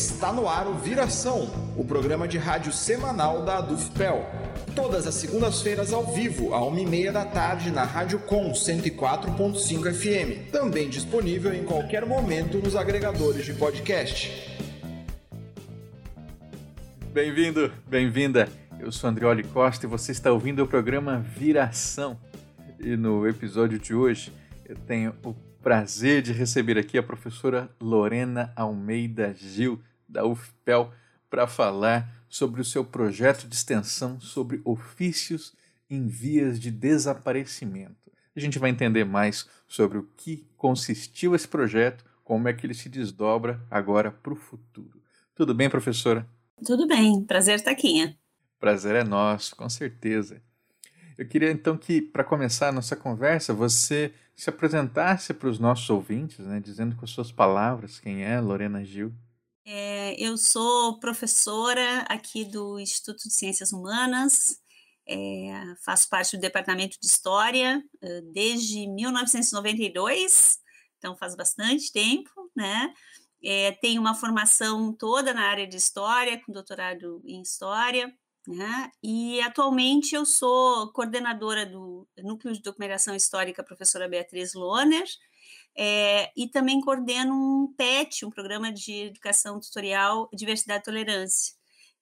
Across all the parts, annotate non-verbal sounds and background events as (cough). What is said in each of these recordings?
Está no ar o Viração, o programa de rádio semanal da Adufpel. Todas as segundas-feiras ao vivo, à uma e meia da tarde, na Rádio Com 104.5 FM. Também disponível em qualquer momento nos agregadores de podcast. Bem-vindo, bem-vinda. Eu sou Andrioli Costa e você está ouvindo o programa Viração. E no episódio de hoje eu tenho o prazer de receber aqui a professora Lorena Almeida Gil, da UFPEL, para falar sobre o seu projeto de extensão sobre ofícios em vias de desaparecimento. A gente vai entender mais sobre o que consistiu esse projeto, como é que ele se desdobra agora para o futuro. Tudo bem, professora? Tudo bem, prazer estar aqui. Prazer é nosso, com certeza. Eu queria então que, para começar a nossa conversa, você se apresentasse para os nossos ouvintes, né, dizendo com as suas palavras quem é Lorena Gil. É, eu sou professora aqui do Instituto de Ciências Humanas, é, faço parte do Departamento de História desde 1992, então faz bastante tempo, né? É, tenho uma formação toda na área de História, com doutorado em História, né? E atualmente eu sou coordenadora do Núcleo de Documentação Histórica, professora Beatriz Lohner, é, e também coordeno um PET, um programa de educação tutorial Diversidade e Tolerância.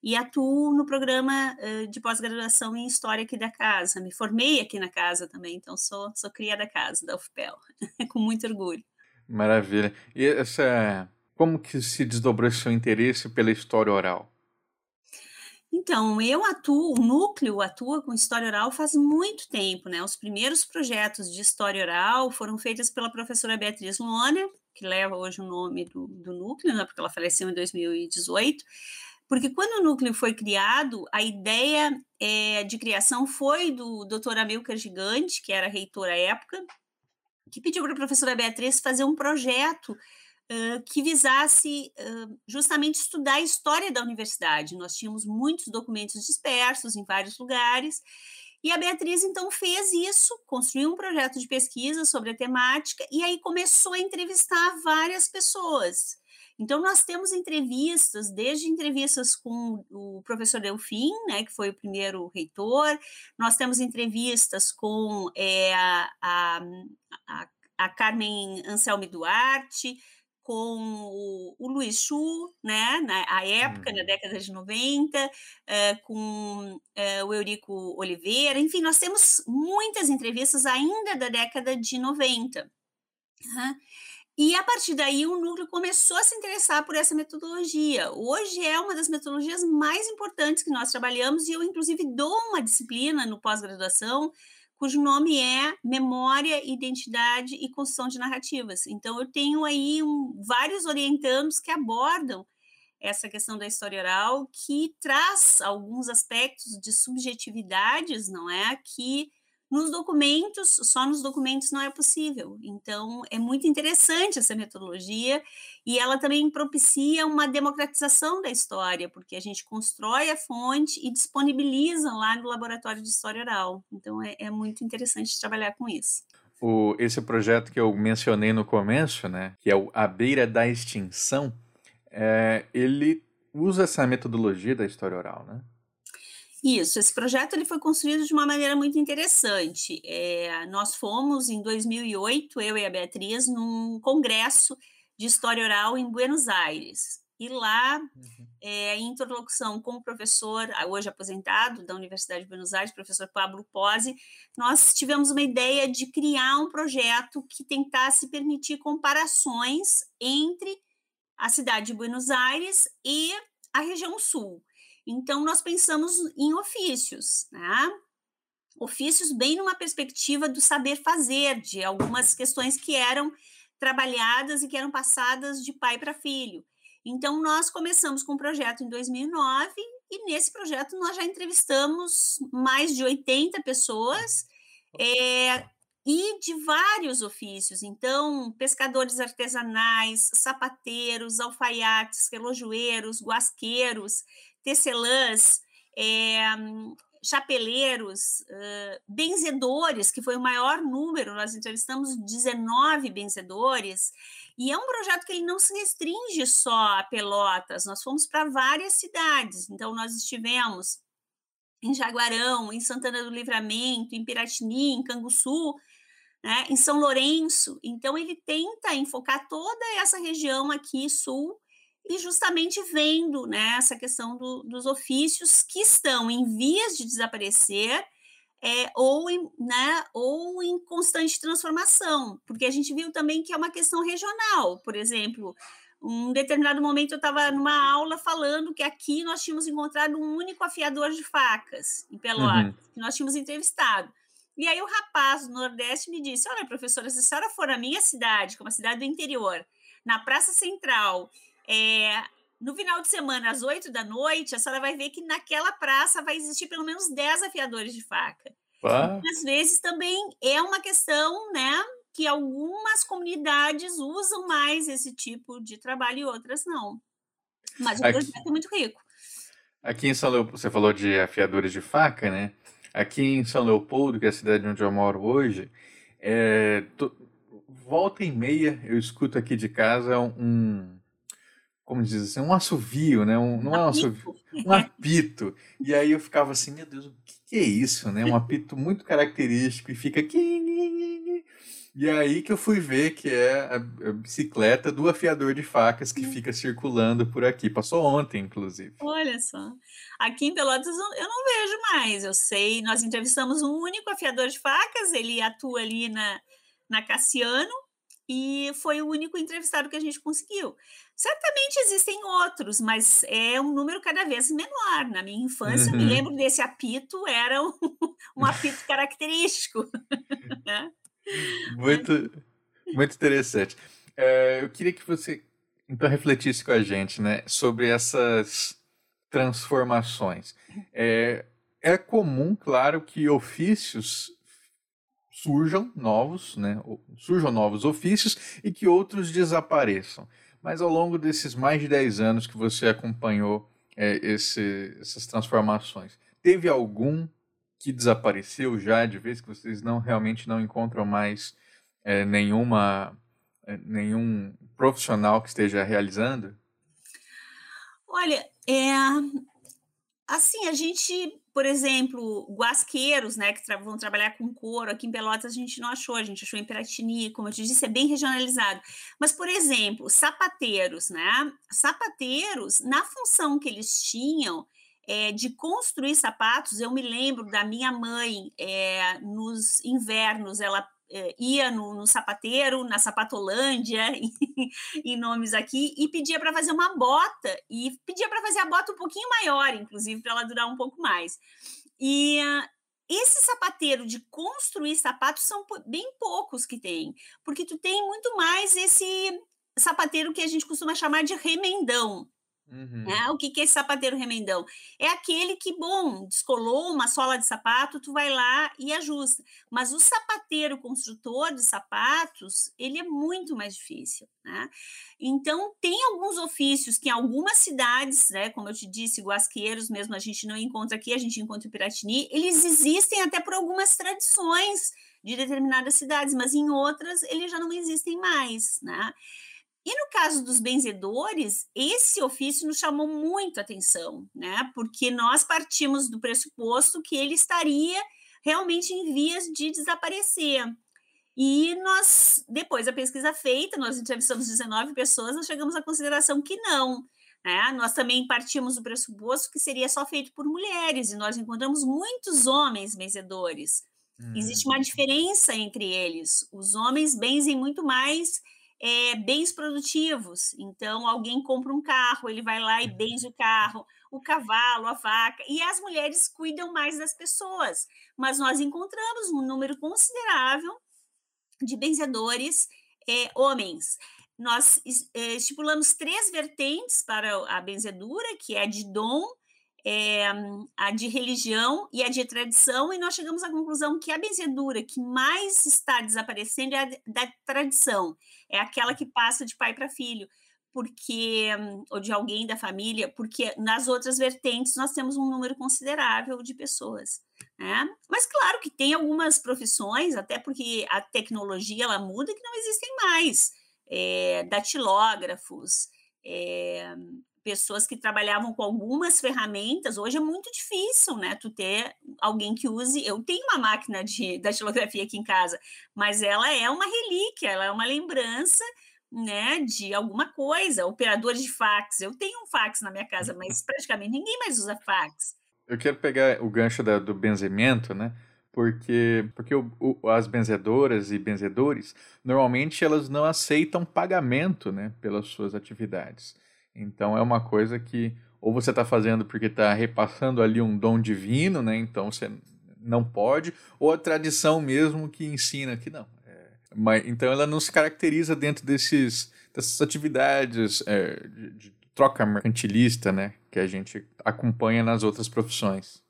E atuo no programa uh, de pós-graduação em História aqui da casa. Me formei aqui na casa também, então sou, sou cria da casa, da UFPEL, (laughs) com muito orgulho. Maravilha. E essa, como que se desdobrou seu interesse pela história oral? Então, eu atuo, o núcleo atua com história oral faz muito tempo, né? Os primeiros projetos de história oral foram feitos pela professora Beatriz Luana, que leva hoje o nome do, do núcleo, né? Porque ela faleceu em 2018. Porque quando o núcleo foi criado, a ideia é, de criação foi do Dr. Amilcar Gigante, que era reitor à época, que pediu para a professora Beatriz fazer um projeto que visasse uh, justamente estudar a história da universidade. Nós tínhamos muitos documentos dispersos em vários lugares, e a Beatriz então fez isso, construiu um projeto de pesquisa sobre a temática, e aí começou a entrevistar várias pessoas. Então, nós temos entrevistas, desde entrevistas com o professor Delfim, né, que foi o primeiro reitor, nós temos entrevistas com é, a, a, a Carmen Anselmi Duarte, com o, o Luiz Chu, né, na época, na uhum. década de 90, uh, eh, com uh, o Eurico Oliveira, enfim, nós temos muitas entrevistas ainda da década de 90. Uhum. E a partir daí o núcleo começou a se interessar por essa metodologia. Hoje é uma das metodologias mais importantes que nós trabalhamos e eu inclusive dou uma disciplina no pós-graduação cujo nome é Memória, Identidade e Construção de Narrativas. Então, eu tenho aí um, vários orientandos que abordam essa questão da história oral, que traz alguns aspectos de subjetividades, não é? Que nos documentos, só nos documentos não é possível. Então, é muito interessante essa metodologia e ela também propicia uma democratização da história, porque a gente constrói a fonte e disponibiliza lá no laboratório de história oral. Então, é, é muito interessante trabalhar com isso. O, esse projeto que eu mencionei no começo, né, que é o A Beira da Extinção, é, ele usa essa metodologia da história oral, né? Isso, esse projeto ele foi construído de uma maneira muito interessante. É, nós fomos, em 2008, eu e a Beatriz, num congresso de história oral em Buenos Aires. E lá, uhum. é, em interlocução com o professor, hoje aposentado da Universidade de Buenos Aires, professor Pablo Pozzi, nós tivemos uma ideia de criar um projeto que tentasse permitir comparações entre a cidade de Buenos Aires e a região sul. Então, nós pensamos em ofícios, né? Ofícios bem numa perspectiva do saber fazer, de algumas questões que eram trabalhadas e que eram passadas de pai para filho. Então, nós começamos com o um projeto em 2009 e nesse projeto nós já entrevistamos mais de 80 pessoas é, e de vários ofícios. Então, pescadores artesanais, sapateiros, alfaiates, relojoeiros, guasqueiros, tecelãs, é, chapeleiros, benzedores, que foi o maior número, nós entrevistamos 19 benzedores, e é um projeto que ele não se restringe só a Pelotas, nós fomos para várias cidades, então nós estivemos em Jaguarão, em Santana do Livramento, em Piratini, em Canguçu, né, em São Lourenço, então ele tenta enfocar toda essa região aqui sul, e justamente vendo né, essa questão do, dos ofícios que estão em vias de desaparecer é, ou, em, né, ou em constante transformação, porque a gente viu também que é uma questão regional, por exemplo, um determinado momento eu estava numa aula falando que aqui nós tínhamos encontrado um único afiador de facas em Pelotas, uhum. que nós tínhamos entrevistado. E aí o rapaz do Nordeste me disse: Olha, professora, se a senhora for na minha cidade, que é uma cidade do interior, na Praça Central, é, no final de semana, às oito da noite, a senhora vai ver que naquela praça vai existir pelo menos dez afiadores de faca. Ah. Às vezes também é uma questão, né, que algumas comunidades usam mais esse tipo de trabalho e outras não. Mas o aqui, projeto é muito rico. Aqui em São Leopoldo, você falou de afiadores de faca, né? Aqui em São Leopoldo, que é a cidade onde eu moro hoje, é, volta e meia eu escuto aqui de casa um, como diz assim, um assovio, né? Um, não é um assovio, um apito. E aí eu ficava assim, meu Deus, o que, é isso, né? Um apito muito característico e fica aqui. E aí que eu fui ver que é a, bicicleta do afiador de facas que fica circulando por aqui. Passou ontem, inclusive. Olha só. Aqui em Pelotas eu não vejo mais. Eu sei, nós entrevistamos um único afiador de facas, ele atua ali na, na Cassiano, e foi o único entrevistado que a gente conseguiu. Certamente existem outros, mas é um número cada vez menor. Na minha infância, uhum. me lembro desse apito, era um, (laughs) um apito característico. (laughs) Né? muito, muito interessante. É, eu queria que você então refletisse com a gente né, sobre essas transformações. É, é comum, claro, que ofícios surjam novos, né, surjam novos ofícios e que outros desapareçam. Mas ao longo desses mais de 10 anos que você acompanhou é, esse, essas transformações, teve algum que desapareceu já de vez que vocês não realmente não encontram mais é, nenhuma é, nenhum profissional que esteja realizando? Olha, é, assim a gente por exemplo, guasqueiros, né, que tra vão trabalhar com couro, aqui em Pelotas a gente não achou, a gente achou em Piratini, como eu te disse, é bem regionalizado. Mas, por exemplo, sapateiros, né? Sapateiros, na função que eles tinham, é, de construir sapatos, eu me lembro da minha mãe, é, nos invernos, ela é, ia no, no, sapateiro, na Sapatolândia, (laughs) em, nomes aqui, e pedia para fazer uma bota, e pedia para fazer a bota um pouquinho maior, inclusive, para ela durar um pouco mais. E uh, esse sapateiro de construir sapatos são bem poucos que tem, porque tu tem muito mais esse sapateiro que a gente costuma chamar de remendão, Uhum. É, o que, que é sapateiro remendão? É aquele que, bom, descolou uma sola de sapato, tu vai lá e ajusta. Mas o sapateiro construtor de sapatos, ele é muito mais difícil, né? Então, tem alguns ofícios que em algumas cidades, né, como eu te disse, guasqueiros mesmo, a gente não encontra aqui, a gente encontra em Piratini, eles existem até por algumas tradições de determinadas cidades, mas em outras eles já não existem mais, né? E no caso dos benzedores, esse ofício nos chamou muito a atenção, né? Porque nós partimos do pressuposto que ele estaria realmente em vias de desaparecer. E nós, depois da pesquisa feita, nós entrevistamos 19 pessoas, nós chegamos à consideração que não. Né? Nós também partimos do pressuposto que seria só feito por mulheres, e nós encontramos muitos homens benzedores. Hum. Existe uma diferença entre eles. Os homens benzem muito mais é, bens produtivos. Então, alguém compra um carro, ele vai lá e benze o carro, o cavalo, a vaca, e as mulheres cuidam mais das pessoas. Mas nós encontramos um número considerável de benzedores é, homens. Nós é, estipulamos três vertentes para a benzedura, que é de dom, é, a de religião e a de tradição, e nós chegamos à conclusão que a benzedura que mais está desaparecendo é a da tradição, é aquela que passa de pai para filho, porque ou de alguém da família, porque nas outras vertentes nós temos um número considerável de pessoas. Né? Mas claro que tem algumas profissões, até porque a tecnologia ela muda, que não existem mais. É, datilógrafos, é, pessoas que trabalhavam com algumas ferramentas, hoje é muito difícil, né? Tu ter alguém que use. Eu tenho uma máquina de (laughs) datilografia aqui em casa, mas ela é uma relíquia, ela é uma lembrança né, de alguma coisa, operador de fax. Eu tenho um fax na minha casa, mas (laughs) praticamente ninguém mais usa fax. Eu quero pegar o gancho da, do benzimento, né? Porque, porque o, o, as benzedoras e benzedores, normalmente elas não aceitam pagamento né, pelas suas atividades. Então é uma coisa que ou você está fazendo porque está repassando ali um dom divino, né? Então você não pode, ou a tradição mesmo que ensina que não. Mas, então ela não se caracteriza dentro desses, dessas atividades é, de, de, troca mercantilista, né? Que a gente acompanha nas outras profissões.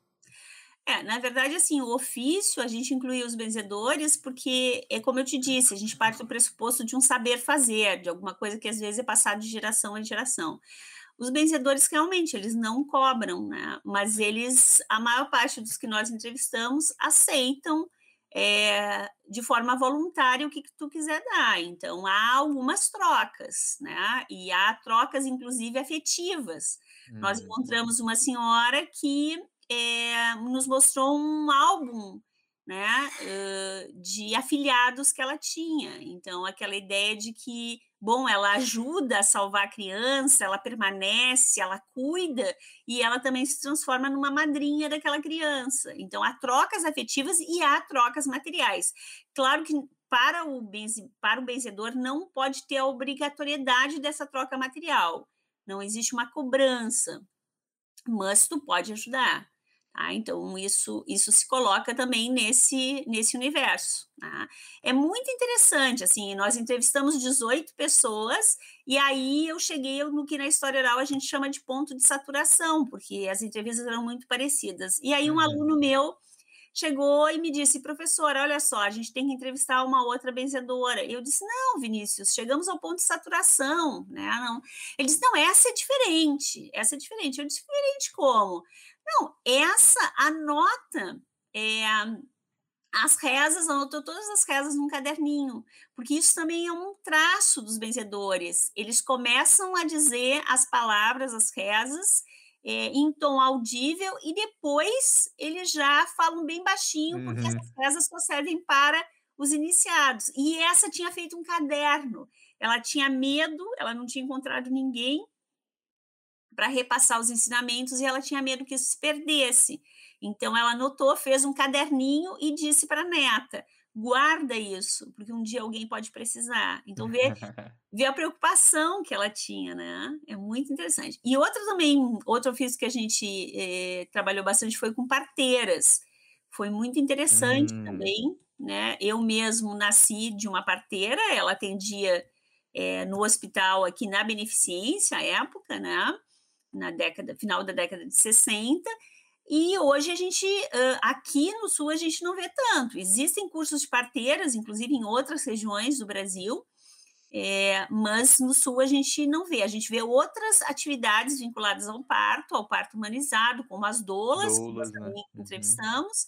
É, na verdade, assim, o ofício, a gente inclui os benzedores porque, é como eu te disse, a gente parte do pressuposto de um saber fazer, de alguma coisa que às vezes é passado de geração em geração. Os benzedores, realmente, eles não cobram, né? Mas eles, a maior parte dos que nós entrevistamos, aceitam é, de forma voluntária o que, que, tu quiser dar. Então, há algumas trocas, né? E há trocas, inclusive, afetivas. Hum. Nós encontramos uma senhora que é, nos mostrou um álbum né, de afiliados que ela tinha. Então, aquela ideia de que bom, ela ajuda a salvar a criança, ela permanece, ela cuida e ela também se transforma numa madrinha daquela criança. Então, há trocas afetivas e há trocas materiais. Claro que para o, benze, para o benzedor não pode ter a obrigatoriedade dessa troca material, não existe uma cobrança, mas tu pode ajudar. Tá? Então, isso, isso se coloca também nesse, nesse universo. Tá? É muito interessante, assim, nós entrevistamos 18 pessoas e aí eu cheguei no que na história oral a gente chama de ponto de saturação, porque as entrevistas eram muito parecidas. E aí um uhum. aluno meu chegou e me disse, professora, olha só, a gente tem que entrevistar uma outra benzedora. Eu disse, não, Vinícius, chegamos ao ponto de saturação, né? Não. Ele disse, não, essa é diferente, essa é diferente. Eu disse, diferente como? Não, essa anota é, as rezas, anotou todas as rezas num caderninho, porque isso também é um traço dos benzedores. Eles começam a dizer as palavras, as rezas, é, em tom audível, e depois eles já falam bem baixinho, porque uhum. essas rezas só servem para os iniciados. E essa tinha feito um caderno. Ela tinha medo, ela não tinha encontrado ninguém, para repassar os ensinamentos e ela tinha medo que isso se perdesse. Então ela anotou, fez um caderninho e disse para a neta: guarda isso, porque um dia alguém pode precisar. Então vê, (laughs) vê a preocupação que ela tinha, né? É muito interessante. E outro também, outro ofício que a gente eh, trabalhou bastante foi com parteiras. Foi muito interessante hum. também, né? Eu mesmo nasci de uma parteira, ela atendia é, no hospital aqui na Beneficência, à época, né? na década, final da década de 60, e hoje a gente, aqui no Sul, a gente não vê tanto. Existem cursos de parteiras, inclusive em outras regiões do Brasil, é, mas no Sul a gente não vê. A gente vê outras atividades vinculadas ao parto, ao parto humanizado, como as doulas, doulas que nós né? também uhum. entrevistamos,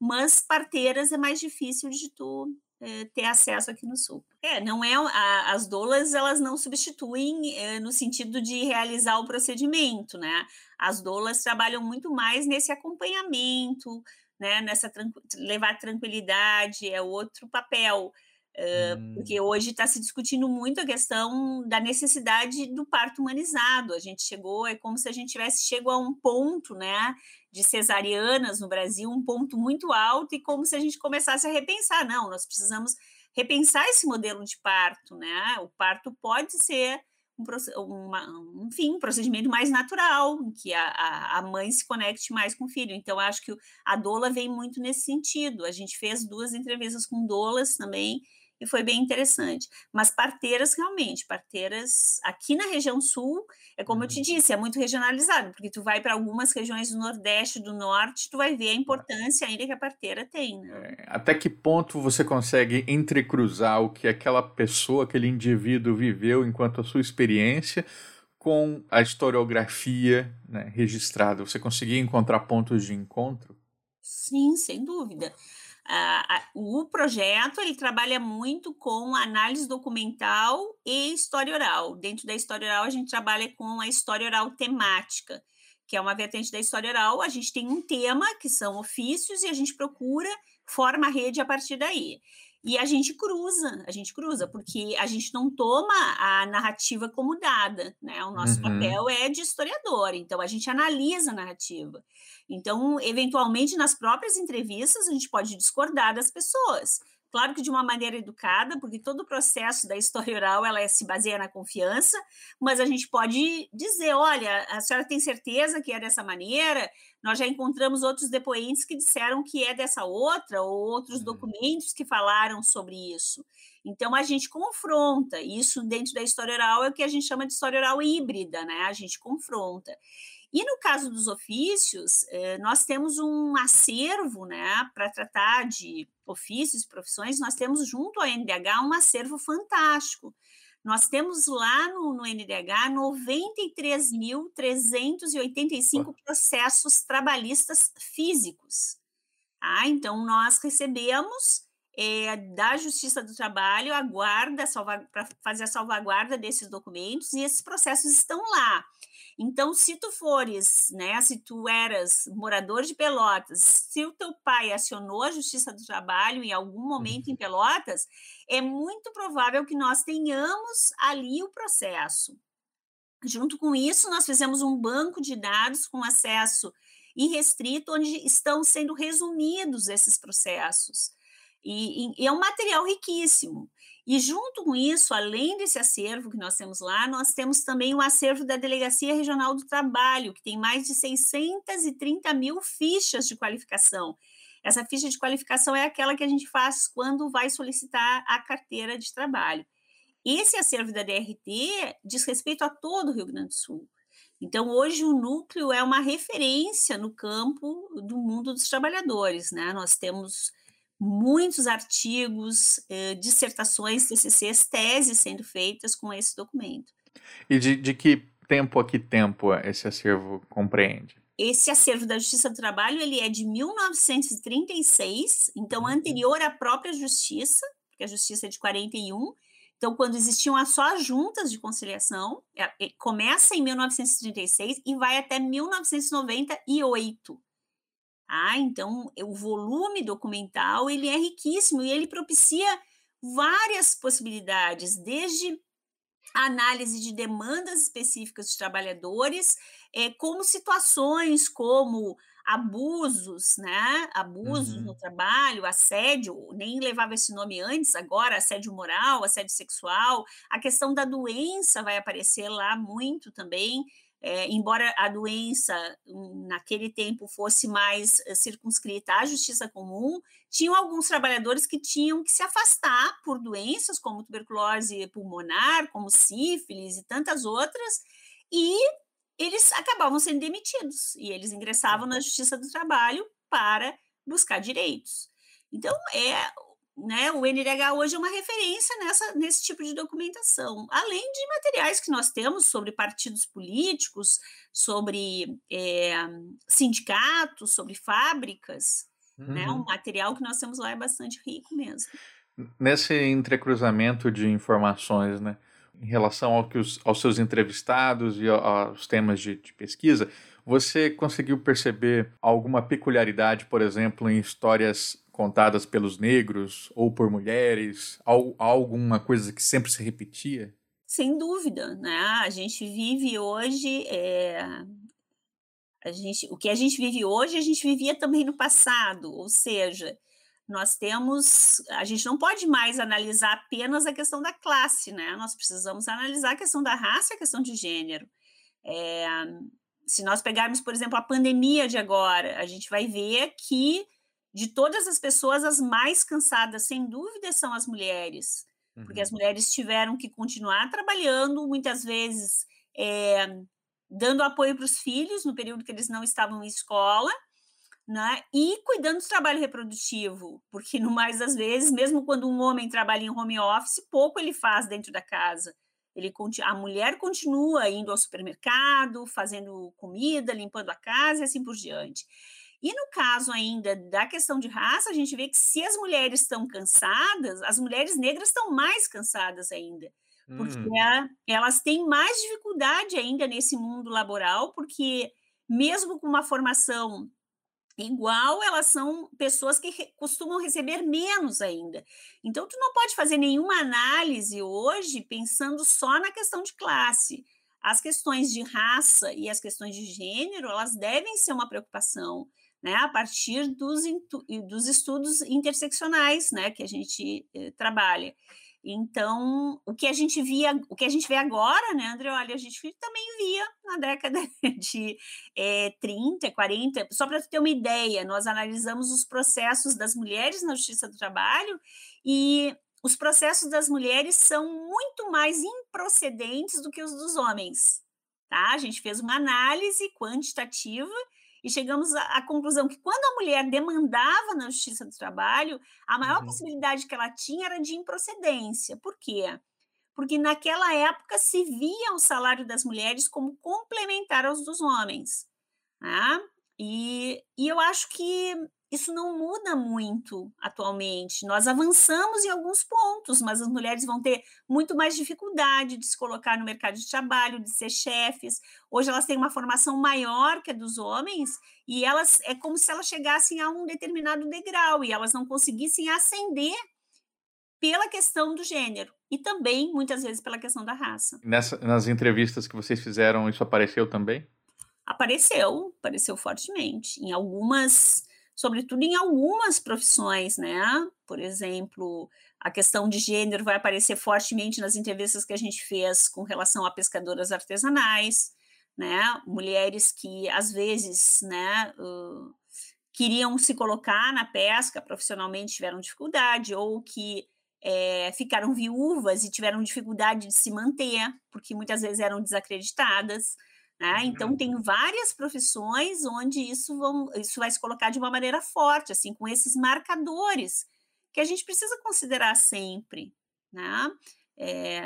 mas parteiras é mais difícil de tu é, ter acesso aqui no Sul. É, não é a, as doulas elas não substituem é, no sentido de realizar o procedimento, né? As doulas trabalham muito mais nesse acompanhamento, né? Nessa levar tranquilidade é outro papel. Hum. Porque hoje está se discutindo muito a questão da necessidade do parto humanizado. A gente chegou, é como se a gente tivesse chego a um ponto, né, de cesarianas no Brasil, um ponto muito alto, e como se a gente começasse a repensar. Não, nós precisamos repensar esse modelo de parto, né? O parto pode ser um, uma, enfim, um procedimento mais natural, em que a, a, a, mãe se conecte mais com o filho. Então, acho que a doula vem muito nesse sentido. A gente fez duas entrevistas com doulas também, e foi bem interessante. Mas parteiras, realmente, parteiras aqui na região sul, é como eu te uhum. disse, é muito regionalizado, porque tu vai para algumas regiões do Nordeste, do Norte, tu vai ver a importância ainda que a parteira tem. Né? É, até que ponto você consegue entrecruzar o que aquela pessoa, aquele indivíduo viveu enquanto a sua experiência com a historiografia né, registrada? Você conseguia encontrar pontos de encontro? Sim, sem dúvida. O projeto ele trabalha muito com análise documental e história oral. Dentro da história oral, a gente trabalha com a história oral temática, que é uma vertente da história oral. A gente tem um tema, que são ofícios, e a gente procura, forma a rede a partir daí. E a gente cruza, a gente cruza, porque a gente não toma a narrativa como dada, né? O nosso uhum. papel é de historiador, então a gente analisa a narrativa. Então, eventualmente, nas próprias entrevistas, a gente pode discordar das pessoas. Claro que de uma maneira educada, porque todo o processo da história oral ela se baseia na confiança, mas a gente pode dizer, olha, a senhora tem certeza que é dessa maneira? Nós já encontramos outros depoentes que disseram que é dessa outra, ou outros uhum. documentos que falaram sobre isso. Então a gente confronta, isso dentro da história oral é o que a gente chama de história oral híbrida, né? A gente confronta. E no caso dos ofícios, eh, nós temos um acervo, né, para tratar de ofícios e profissões, nós temos junto ao NDH um acervo fantástico. Nós temos lá no, no NDH 93.385 processos trabalhistas físicos. Ah, então, nós recebemos é, da Justiça do Trabalho a guarda para fazer a salvaguarda desses documentos e esses processos estão lá. Então, se tu fores, né, se tu eras morador de Pelotas, se o teu pai acionou a Justiça do Trabalho em algum momento em uhum. Pelotas, é muito provável que nós tenhamos ali o processo. Junto com isso, nós fizemos um banco de dados com acesso irrestrito, onde estão sendo resumidos esses processos. E, e, é um material riquíssimo. E junto com isso, além desse acervo que nós temos lá, nós temos também o acervo da Delegacia Regional do Trabalho, que tem mais de 630 mil fichas de qualificação. Essa ficha de qualificação é aquela que a gente faz quando vai solicitar a carteira de trabalho. Esse acervo da DRT diz respeito a todo o Rio Grande do Sul. Então, hoje o núcleo é uma referência no campo do mundo dos trabalhadores. Né? Nós temos muitos artigos, eh, dissertações, TCCs, teses sendo feitas com esse documento. E de, de que tempo a que tempo esse acervo compreende? Esse acervo da Justiça do Trabalho ele é de 1936, então uhum. anterior à própria Justiça, porque a Justiça é de 41. Então, quando existiam só as juntas de conciliação, é, é, começa em 1936 e vai até 1998. Ah, então o volume documental ele é riquíssimo e ele propicia várias possibilidades, desde análise de demandas específicas dos trabalhadores, é, como situações como abusos, né? Abusos uhum. no trabalho, assédio, nem levava esse nome antes, agora assédio moral, assédio sexual, a questão da doença vai aparecer lá muito também. É, embora a doença hum, naquele tempo fosse mais eh, circunscrita à justiça comum, tinham alguns trabalhadores que tinham que se afastar por doenças como tuberculose pulmonar, como sífilis e tantas outras, e eles acabavam sendo demitidos e eles ingressavam na justiça do trabalho para buscar direitos. Então, é né, o NDH hoje é uma referência nessa, nesse tipo de documentação, além de materiais que nós temos sobre partidos políticos, sobre é, sindicatos, sobre fábricas, uhum. né, um material que nós temos lá é bastante rico mesmo. Nesse entrecruzamento de informações, né, em relação ao que os, aos seus entrevistados e aos temas de, de pesquisa, você conseguiu perceber alguma peculiaridade, por exemplo, em histórias contadas pelos negros ou por mulheres? Alguma coisa que sempre se repetia? Sem dúvida, né? A gente vive hoje. É... A gente, o que a gente vive hoje, a gente vivia também no passado, ou seja, nós temos, a gente não pode mais analisar apenas a questão da classe, né? Nós precisamos analisar a questão da raça a questão de gênero. É, se nós pegarmos, por exemplo, a pandemia de agora, a gente vai ver que de todas as pessoas, as mais cansadas, sem dúvida, são as mulheres, uhum. porque as uhum. mulheres tiveram que continuar trabalhando, muitas vezes é, dando apoio para os filhos no período que eles não estavam em escola, né? E cuidando do trabalho reprodutivo, porque no mais das vezes, mesmo quando um homem trabalha em home office, pouco ele faz dentro da casa. Ele a mulher continua indo ao supermercado, fazendo comida, limpando a casa e assim por diante. E no caso ainda da questão de raça, a gente vê que se as mulheres estão cansadas, as mulheres negras estão mais cansadas ainda, porque hum. elas têm mais dificuldade ainda nesse mundo laboral, porque mesmo com uma formação igual, elas são pessoas que re costumam receber menos ainda. Então, tu não pode fazer nenhuma análise hoje pensando só na questão de classe. As questões de raça e as questões de gênero, elas devem ser uma preocupação, né, a partir dos, dos estudos interseccionais, né, que a gente eh, trabalha. Então, o que a gente via, o que a gente vê agora, né, André? Olha, a gente também via na década (laughs) de é, 30, 40. Só para ter uma ideia, nós analisamos os processos das mulheres na Justiça do Trabalho e os processos das mulheres são muito mais improcedentes do que os dos homens. Tá? A gente fez uma análise quantitativa e chegamos à, à, conclusão que quando a mulher demandava na Justiça do Trabalho, a maior uhum. possibilidade que ela tinha era de improcedência. Por quê? Porque naquela época se via o salário das mulheres como complementar aos dos homens. Né? E, e eu acho que isso não muda muito atualmente. Nós avançamos em alguns pontos, mas as mulheres vão ter muito mais dificuldade de se colocar no mercado de trabalho, de ser chefes. Hoje elas têm uma formação maior que a dos homens e elas é como se elas chegassem a um determinado degrau e elas não conseguissem ascender pela questão do gênero e também muitas vezes pela questão da raça. Nessa, nas entrevistas que vocês fizeram, isso apareceu também? Apareceu, apareceu fortemente. Em algumas sobretudo em algumas profissões, né? Por exemplo, a questão de gênero vai aparecer fortemente nas entrevistas que a gente fez com relação a pescadoras artesanais, né? Mulheres que às vezes, né, uh, queriam se colocar na pesca profissionalmente tiveram dificuldade ou que é, ficaram viúvas e tiveram dificuldade de se manter porque muitas vezes eram desacreditadas. Né? Então, uhum. tem várias profissões onde isso, vão, isso vai se colocar de uma maneira forte, assim, com esses marcadores que a gente precisa considerar sempre. Né? É,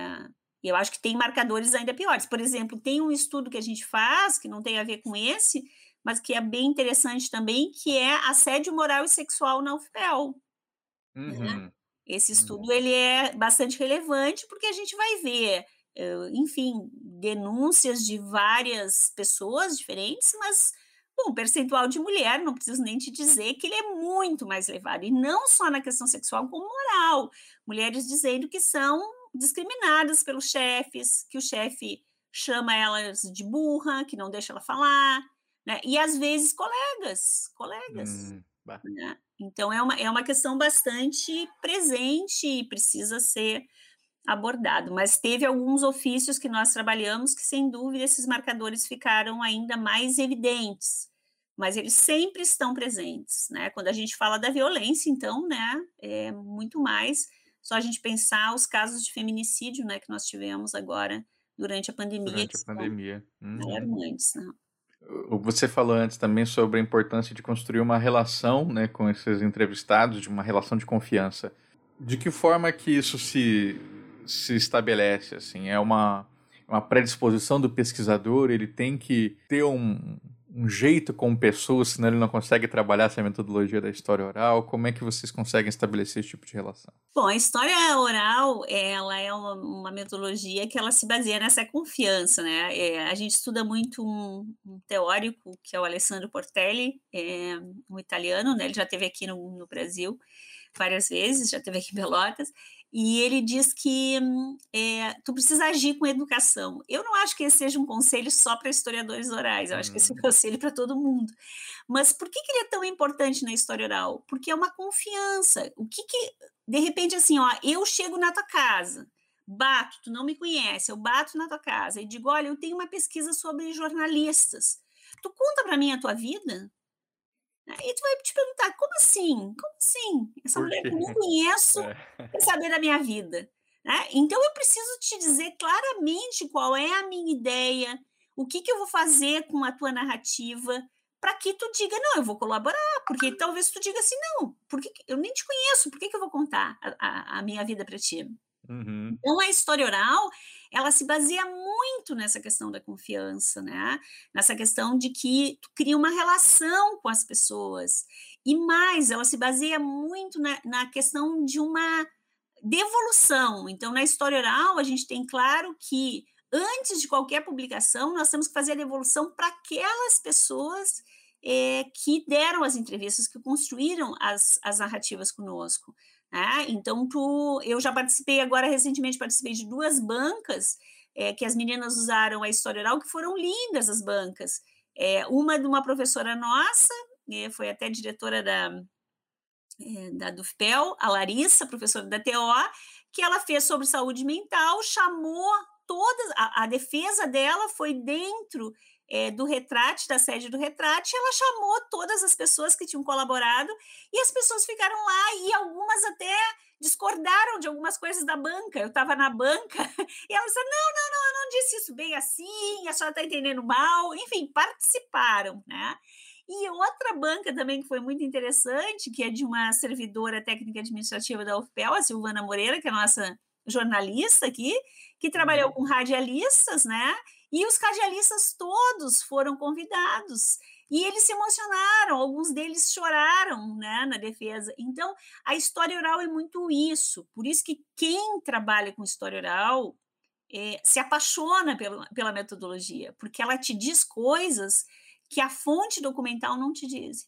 eu acho que tem marcadores ainda piores. Por exemplo, tem um estudo que a gente faz, que não tem a ver com esse, mas que é bem interessante também, que é assédio moral e sexual na UFPEL. Né? Uhum. Né? Esse uhum. estudo ele é bastante relevante porque a gente vai ver enfim, denúncias de várias pessoas diferentes, mas bom, o percentual de mulher, não preciso nem te dizer que ele é muito mais elevado, e não só na questão sexual, como moral. Mulheres dizendo que são discriminadas pelos chefes, que o chefe chama elas de burra, que não deixa ela falar, né? E às vezes colegas, colegas. Hum, né? Então é uma, é uma questão bastante presente e precisa ser abordado, mas teve alguns ofícios que nós trabalhamos que, sem dúvida, esses marcadores ficaram ainda mais evidentes, mas eles sempre estão presentes, né? Quando a gente fala da violência, então, né, é muito mais só a gente pensar os casos de feminicídio, né, que nós tivemos agora durante a pandemia. Durante a pandemia. Uhum. Alarmantes, né? Você falou antes também sobre a importância de construir uma relação né, com esses entrevistados, de uma relação de confiança. De que forma que isso se se estabelece assim. É uma uma predisposição do pesquisador ele tem que ter um, um jeito com pessoas senão ele não consegue trabalhar essa metodologia da história oral. Como é que vocês conseguem estabelecer esse tipo de relação? Bom a história oral ela é uma, uma metodologia que ela se baseia nessa confiança né? É, a gente estuda muito um, um, teórico que é o Alessandro Portelli é, um italiano né? Ele já esteve aqui no, no Brasil várias vezes já esteve aqui em Pelotas e ele diz que é, tu precisa agir com educação. Eu não acho que esse seja um conselho só para historiadores orais, eu acho que esse é um uhum. conselho para todo mundo. Mas por que, que ele é tão importante na história oral? Porque é uma confiança. O que que, de repente, assim, ó, eu chego na tua casa, bato, tu não me conhece, eu bato na tua casa e digo, olha, eu tenho uma pesquisa sobre jornalistas. Tu conta para mim a tua vida? Aí tu vai te perguntar, como assim? Como assim? Essa mulher que eu não conheço é. quer saber da minha vida. Né? Então eu preciso te dizer claramente qual é a minha ideia, o que, que eu vou fazer com a tua narrativa, para que tu diga, não, eu vou colaborar, porque talvez tu diga assim, não, porque eu nem te conheço, por que, que eu vou contar a, a, a minha vida para ti? Uhum. Então, a história oral, ela se baseia muito nessa questão da confiança, né? Nessa questão de que tu cria uma relação com as pessoas. E mais, ela se baseia muito na, na questão de uma devolução. Então, na história oral, a gente tem claro que antes de qualquer publicação, nós temos que fazer a devolução para aquelas pessoas é, que deram as entrevistas, que construíram as, as narrativas conosco. Né? Então, tu, eu já participei agora, recentemente, participei de duas bancas é, que as meninas usaram a história oral, que foram lindas as bancas. É, uma de uma professora nossa, foi até diretora da, da DUFPEL, a Larissa, professora da TO, que ela fez sobre saúde mental, chamou todas, a, a defesa dela foi dentro é, do retrate, da sede do retrate, ela chamou todas as pessoas que tinham colaborado e as pessoas ficaram lá e algumas até discordaram de algumas coisas da banca. Eu estava na banca (laughs) e ela disse: não, não, não, eu não disse isso bem assim, a senhora está entendendo mal. Enfim, participaram, né? E outra banca também que foi muito interessante, que é de uma servidora técnica administrativa da UFPEL, a Silvana Moreira, que é a nossa jornalista aqui, que trabalhou uhum. com radialistas, né? E os radialistas todos foram convidados. E eles se emocionaram, alguns deles choraram né, na defesa. Então, a história oral é muito isso. Por isso que quem trabalha com história oral é, se apaixona pela, pela metodologia, porque ela te diz coisas que a fonte documental não te diz.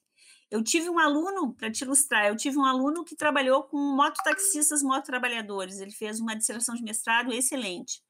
Eu tive um aluno, para te ilustrar, eu tive um aluno que trabalhou com mototaxistas, mototrabalhadores. Ele fez uma dissertação de mestrado excelente.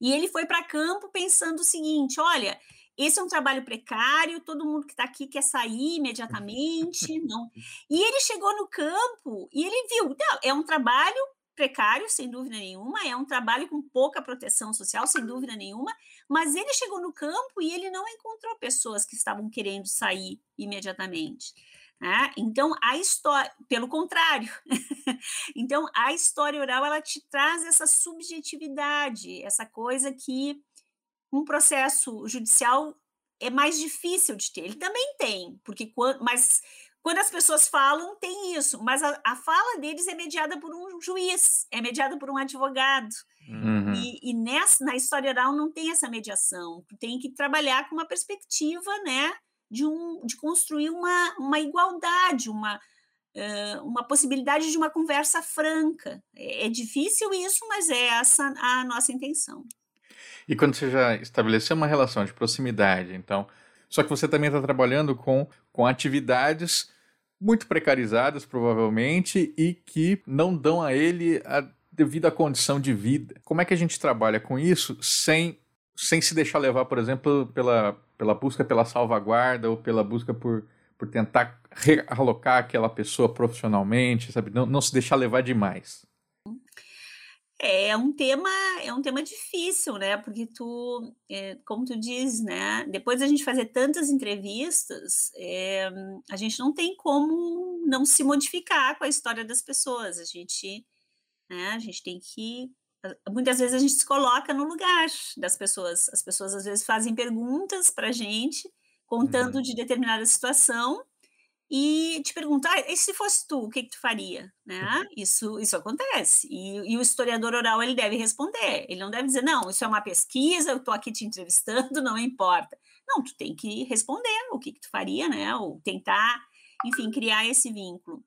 E ele foi para campo pensando o seguinte: olha, esse é um trabalho precário, todo mundo que está aqui quer sair imediatamente, (laughs) não. E ele chegou no campo e ele viu, não, é um trabalho precário, sem dúvida nenhuma, é um trabalho com pouca proteção social, sem dúvida nenhuma, mas ele chegou no campo e ele não encontrou pessoas que estavam querendo sair imediatamente. Né? Então, a história, pelo contrário, (laughs) então a história oral ela te traz essa subjetividade, essa coisa que um processo judicial é mais difícil de ter. Ele também tem, porque quando, mas quando as pessoas falam, tem isso, mas a, a, fala deles é mediada por um juiz, é mediada por um advogado. Uhum. E, e nessa, na história oral não tem essa mediação. Tem que trabalhar com uma perspectiva, né, de, um, de construir uma, uma igualdade, uma, uh, uma possibilidade de uma conversa franca. É, é difícil isso, mas é essa a nossa intenção. E quando você já estabeleceu uma relação de proximidade, então, só que você também está trabalhando com, com atividades muito precarizadas, provavelmente, e que não dão a ele a devida condição de vida. Como é que a gente trabalha com isso sem, sem se deixar levar, por exemplo, pela, pela busca pela salvaguarda ou pela busca por, por tentar realocar aquela pessoa profissionalmente, sabe? Não, não se deixar levar demais. É um tema, é um tema difícil, né? Porque tu, é, como tu diz, né? Depois da gente fazer tantas entrevistas, é, a gente não tem como não se modificar com a história das pessoas. A gente, né? A gente tem que muitas vezes a gente se coloca no lugar das pessoas. As pessoas às vezes fazem perguntas para a gente, contando uhum. de determinada situação, e te perguntar, e se fosse tu, o que, que tu faria? Né? Isso, isso acontece. E, e, o historiador oral ele deve responder. Ele não deve dizer, não, isso é uma pesquisa, eu estou aqui te entrevistando, (laughs) não importa. Não, tu tem que responder o que, que tu faria, né? Ou tentar, enfim, criar esse vínculo.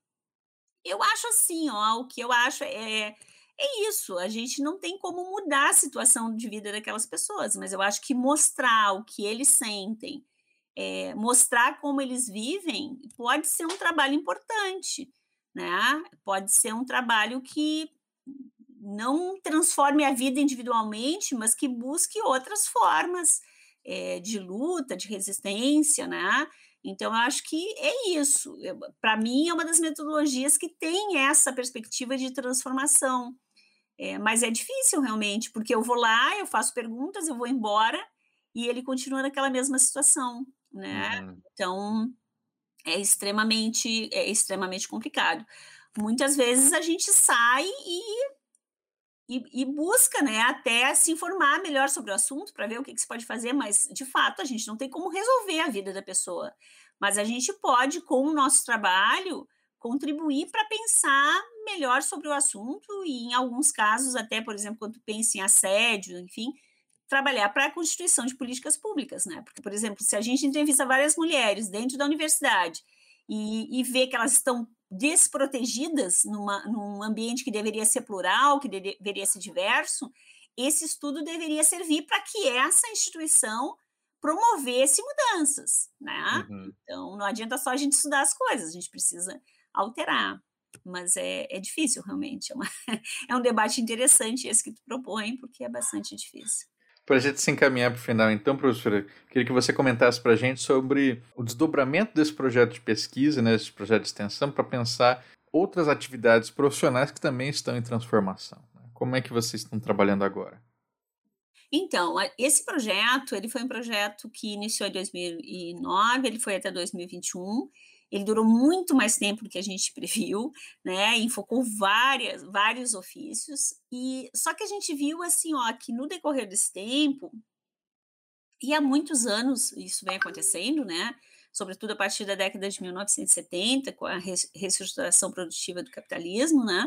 Eu acho assim, ó, o que eu acho é, é isso. A gente não tem como mudar a situação de vida daquelas pessoas, mas eu acho que mostrar o que eles sentem é, mostrar como eles vivem pode ser um trabalho importante, né? Pode ser um trabalho que não transforme a vida individualmente, mas que busque outras formas é, de luta, de resistência, né? Então, eu acho que é isso. Para mim, é uma das metodologias que tem essa perspectiva de transformação. É, mas é difícil realmente, porque eu vou lá, eu faço perguntas, eu vou embora e ele continua naquela mesma situação né? Uhum. Então, é extremamente, é extremamente complicado. Muitas vezes a gente sai e, e, e busca né, até se informar melhor sobre o assunto para ver o que, que se pode fazer, mas de fato a gente não tem como resolver a vida da pessoa. Mas a gente pode, com o nosso trabalho, contribuir para pensar melhor sobre o assunto e, em alguns casos, até, por exemplo, quando pensa em assédio, enfim, trabalhar para a constituição de políticas públicas, né? Porque, por exemplo, se a gente entrevista várias mulheres dentro da universidade e, e vê que elas estão desprotegidas numa, num ambiente que deveria ser plural, que deveria ser diverso, esse estudo deveria servir para que essa instituição promovesse mudanças, né? Uhum. Então, não adianta só a gente estudar as coisas, a gente precisa alterar. Mas é, é difícil, realmente. É, uma, (laughs) é um debate interessante esse que tu propõe, porque é bastante difícil. Para a gente se encaminhar para o final, então, professora, queria que você comentasse para a gente sobre o desdobramento desse projeto de pesquisa, né, desse projeto de extensão, para pensar outras atividades profissionais que também estão em transformação. Né? Como é que vocês estão trabalhando agora? Então, esse projeto, ele foi um projeto que iniciou em 2009, ele foi até 2021, ele durou muito mais tempo do que a gente (laughs) previu, né? Enfocou várias, vários ofícios e só que a gente viu assim, ó, que no decorrer desse tempo e há muitos anos isso vem acontecendo, né? Sobretudo a partir da década de 1970, com a reestruturação produtiva do capitalismo, né?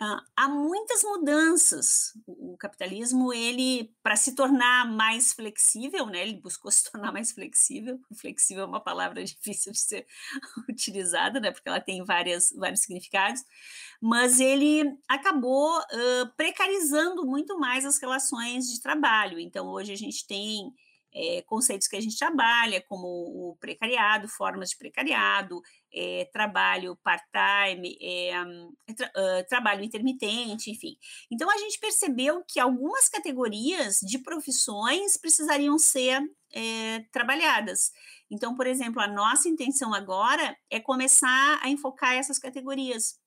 Uh, há muitas mudanças. O, capitalismo, ele, para se tornar mais flexível, né, ele buscou (laughs) se tornar mais flexível. Flexível é uma palavra (laughs) difícil de ser (laughs) utilizada, né, porque ela tem várias, vários significados, mas ele acabou uh, precarizando muito mais as relações de trabalho. Então, hoje a gente tem é, conceitos que a gente trabalha, como o precariado, formas de precariado, é, trabalho part-time, é, tra uh, trabalho intermitente, enfim. Então, a gente percebeu que algumas categorias de profissões precisariam ser trabalhadas. Então, por exemplo, a nossa intenção agora é começar a enfocar essas categorias,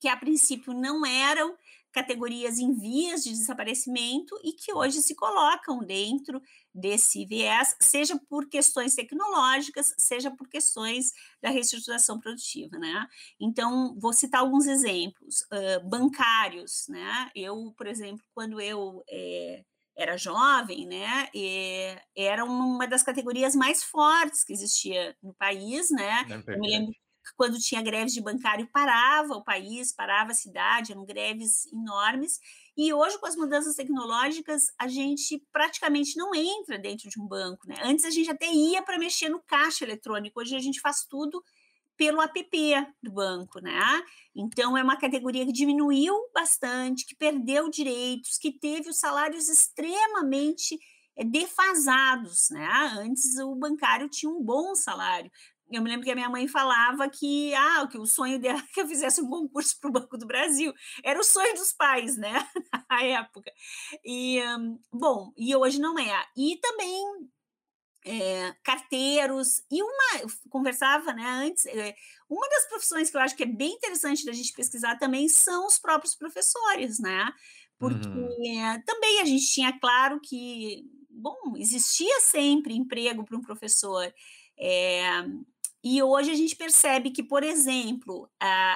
que a princípio não eram categorias em vias de desaparecimento e que hoje se colocam dentro desse viés, seja por questões tecnológicas, seja por questões da reestruturação produtiva, né? Então, vou citar alguns exemplos, uh, bancários, né? Eu, por exemplo, quando eu é, era jovem, né, era uma das categorias mais fortes que existia no país, né? Eu me lembro quando tinha greves de bancário, parava o país, parava a cidade, eram greves enormes. E hoje, com as mudanças tecnológicas, a gente praticamente não entra dentro de um banco. Né? Antes a gente até ia para mexer no caixa eletrônico, hoje a gente faz tudo pelo app do banco, né? Então é uma categoria que diminuiu bastante, que perdeu direitos, que teve os salários extremamente eh, defasados, né? Antes o bancário tinha um bom salário, eu me lembro que a minha mãe falava que, ah, que o sonho dela é que eu fizesse um concurso para o Banco do Brasil. Era o sonho dos pais, né? (laughs) Na época. E, um, bom, e hoje não é. E também é, carteiros, e uma, conversava né, antes, é, uma das profissões que eu acho que é bem interessante da gente pesquisar também são os próprios professores, né? Porque uhum. também a gente tinha claro que, bom, existia sempre emprego para um professor. É, e hoje a gente percebe que, por exemplo,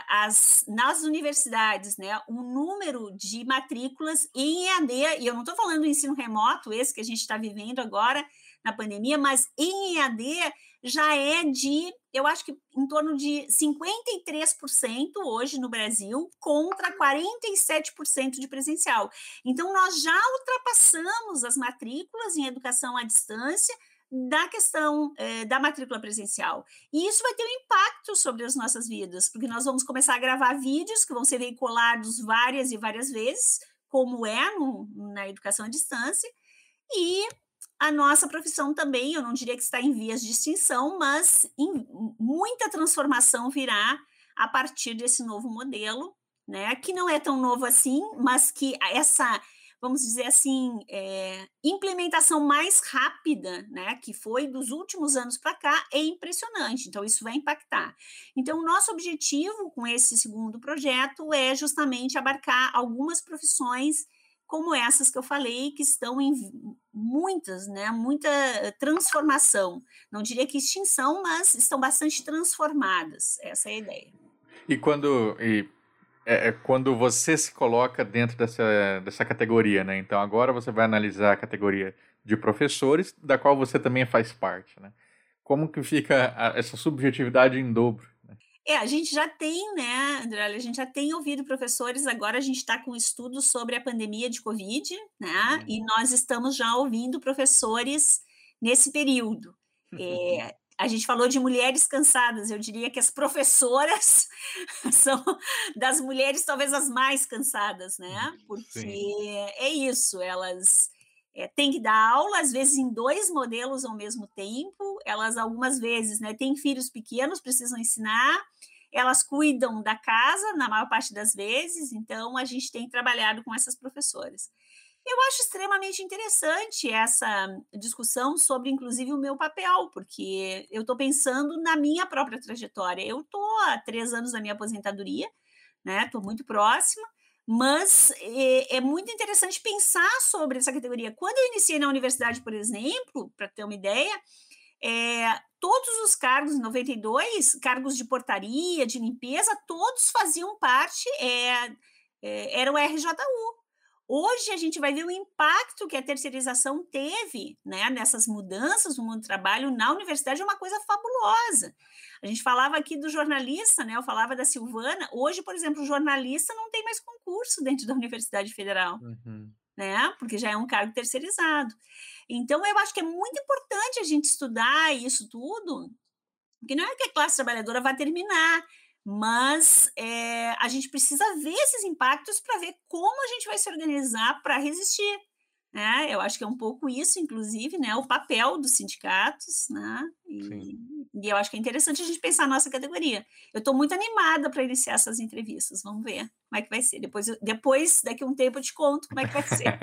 as, nas universidades, né, o número de matrículas em EAD, e eu não estou falando do ensino remoto, esse que a gente está vivendo agora na pandemia, mas em EAD já é de, eu acho que em torno de 53% hoje no Brasil, contra 47% de presencial. Então, nós já ultrapassamos as matrículas em educação à distância da questão é, da matrícula presencial. E isso vai ter um impacto sobre as nossas vidas, porque nós vamos começar a gravar vídeos que vão ser veiculados várias e várias vezes, como é no, na educação à distância, e a nossa profissão também, eu não diria que está em vias de extinção, mas em, muita transformação virá a partir desse novo modelo, né, que não é tão novo assim, mas que essa vamos dizer assim, é, implementação mais rápida, né, que foi dos últimos anos para cá, é impressionante. Então, isso vai impactar. Então, o nosso objetivo com esse segundo projeto é justamente abarcar algumas profissões como essas que eu falei, que estão em muitas, né, muita transformação. Não diria que extinção, mas estão bastante transformadas. Essa é a ideia. E quando e é, é, quando você se coloca dentro dessa, dessa categoria, né? Então agora você vai analisar a categoria de professores, da qual você também faz parte, né? Como que fica a, essa subjetividade em dobro? Né? É, a gente já tem, né, André, a gente já tem ouvido professores, agora a gente está com estudos sobre a pandemia de Covid, né, uhum. e nós estamos já ouvindo professores nesse período. É, (laughs) a gente falou de mulheres cansadas, eu diria que as professoras (laughs) são das mulheres talvez as mais cansadas, né? Uhum, Porque Sim. é isso, elas é, têm que dar aula, às vezes em dois modelos ao mesmo tempo, elas algumas vezes né, têm filhos pequenos, precisam ensinar, elas cuidam da casa na maior parte das vezes, então a gente tem trabalhado com essas professoras. Eu acho extremamente interessante essa discussão sobre, inclusive, o meu papel, porque eu estou pensando na minha própria trajetória. Eu estou há três anos da minha aposentadoria, né? Estou muito próxima, mas é, é, muito interessante pensar sobre essa categoria. Quando eu iniciei na universidade, por exemplo, para ter uma ideia, é, todos os cargos, 92, cargos de portaria, de limpeza, todos faziam parte, é, é, era o RJU, Hoje a gente vai ver o impacto que a terceirização teve né, nessas mudanças no mundo do trabalho na universidade, é uma coisa fabulosa. A gente falava aqui do jornalista, né? Eu falava da Silvana. Hoje, por exemplo, o jornalista não tem mais concurso dentro da Universidade Federal, uhum. né? Porque já é um cargo terceirizado. Então, eu acho que é muito importante a gente estudar isso tudo, porque não é que a classe trabalhadora vai terminar, mas é, a gente precisa ver esses impactos para ver como a gente vai se organizar para resistir. Né? Eu acho que é um pouco isso, inclusive, né? o papel dos sindicatos, né? E, e, eu acho que é interessante a gente pensar a nossa categoria. Eu estou muito animada para iniciar essas entrevistas, vamos ver como é que vai ser. Depois, depois, daqui a um tempo, eu te conto como é que vai ser.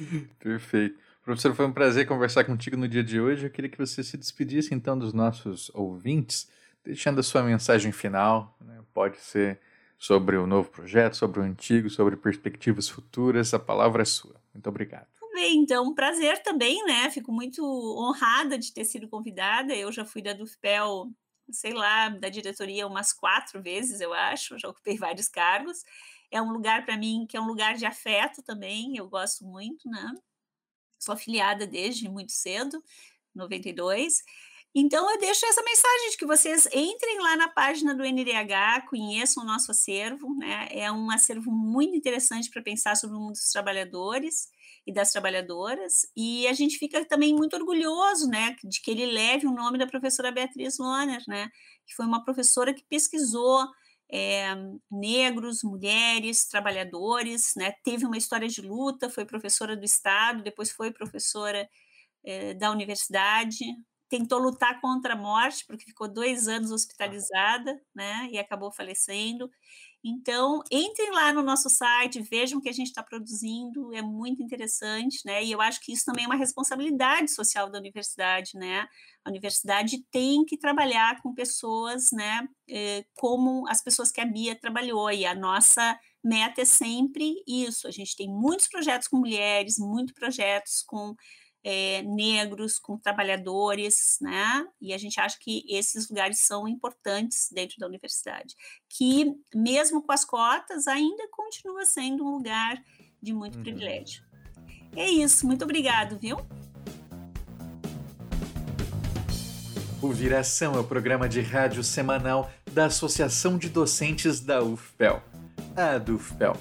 (laughs) Perfeito. Professor, foi um prazer conversar contigo no dia de hoje. Eu queria que você se despedisse, então, dos nossos ouvintes deixando a sua mensagem final. Né? Pode ser sobre o novo projeto, sobre o antigo, sobre perspectivas futuras. A palavra é sua. Muito obrigado. Bem, então, prazer também, né? Fico muito honrada de ter sido convidada. Eu já fui da Dufpel, sei lá, da diretoria umas quatro vezes, eu acho. Já ocupei vários cargos. É um lugar para mim que é um lugar de afeto também. Eu gosto muito, né? Sou afiliada desde muito cedo, 92. Então, eu deixo essa mensagem de que vocês entrem lá na página do NDH, conheçam o nosso acervo, né? É um acervo muito interessante para pensar sobre o mundo dos trabalhadores e das trabalhadoras, e a gente fica também muito orgulhoso, né, de que ele leve o nome da professora Beatriz Loner, né, que foi uma professora que pesquisou é, negros, mulheres, trabalhadores, né, teve uma história de luta, foi professora do Estado, depois foi professora é, da universidade, tentou lutar contra a morte, porque ficou dois anos hospitalizada, né, e acabou falecendo. Então, entrem lá no nosso site, vejam o que a gente está produzindo, é muito interessante, né? E eu acho que isso também é uma responsabilidade social da universidade, né? A universidade tem que trabalhar com pessoas, né? Eh, como as pessoas que a Bia trabalhou, e a nossa meta é sempre isso. A gente tem muitos projetos com mulheres, muitos projetos com é, negros, com trabalhadores, né? E a gente acha que esses lugares são importantes dentro da universidade, que mesmo com as cotas ainda continua sendo um lugar de muito uhum. privilégio. É isso, muito obrigado, viu? O Viração é o programa de rádio semanal da Associação de Docentes da UFPEL, a DUFPEL,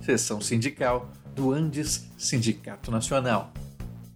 seção sindical do Andes Sindicato Nacional.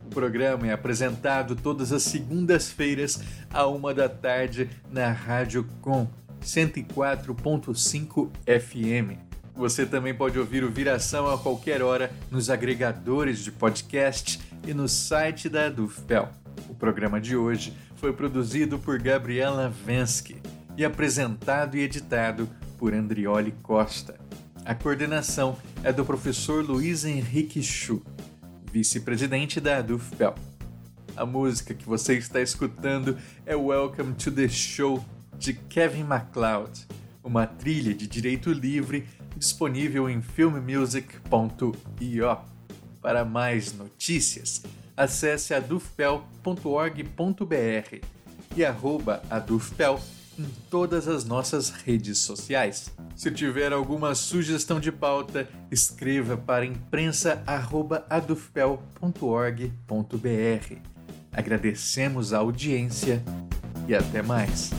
O programa é apresentado todas as segundas-feiras, à uma da tarde, na Rádio Com 104.5 FM. Você também pode ouvir o Viração a qualquer hora nos agregadores de podcast e no site da Dufpel. O programa de hoje foi produzido por Gabriela Vensky e apresentado e editado por Andrioli Costa. A coordenação é do professor Luiz Henrique Chu vice-presidente da Dufpel. A música que você está escutando é Welcome to the Show de Kevin MacLeod, uma trilha de direito livre disponível em filmmusic.io. Para mais notícias, acesse adufpel.org.br e arroba adufpel em todas as nossas redes sociais. Se tiver alguma sugestão de pauta, escreva para imprensa@adufpel.org.br. Agradecemos a audiência e até mais.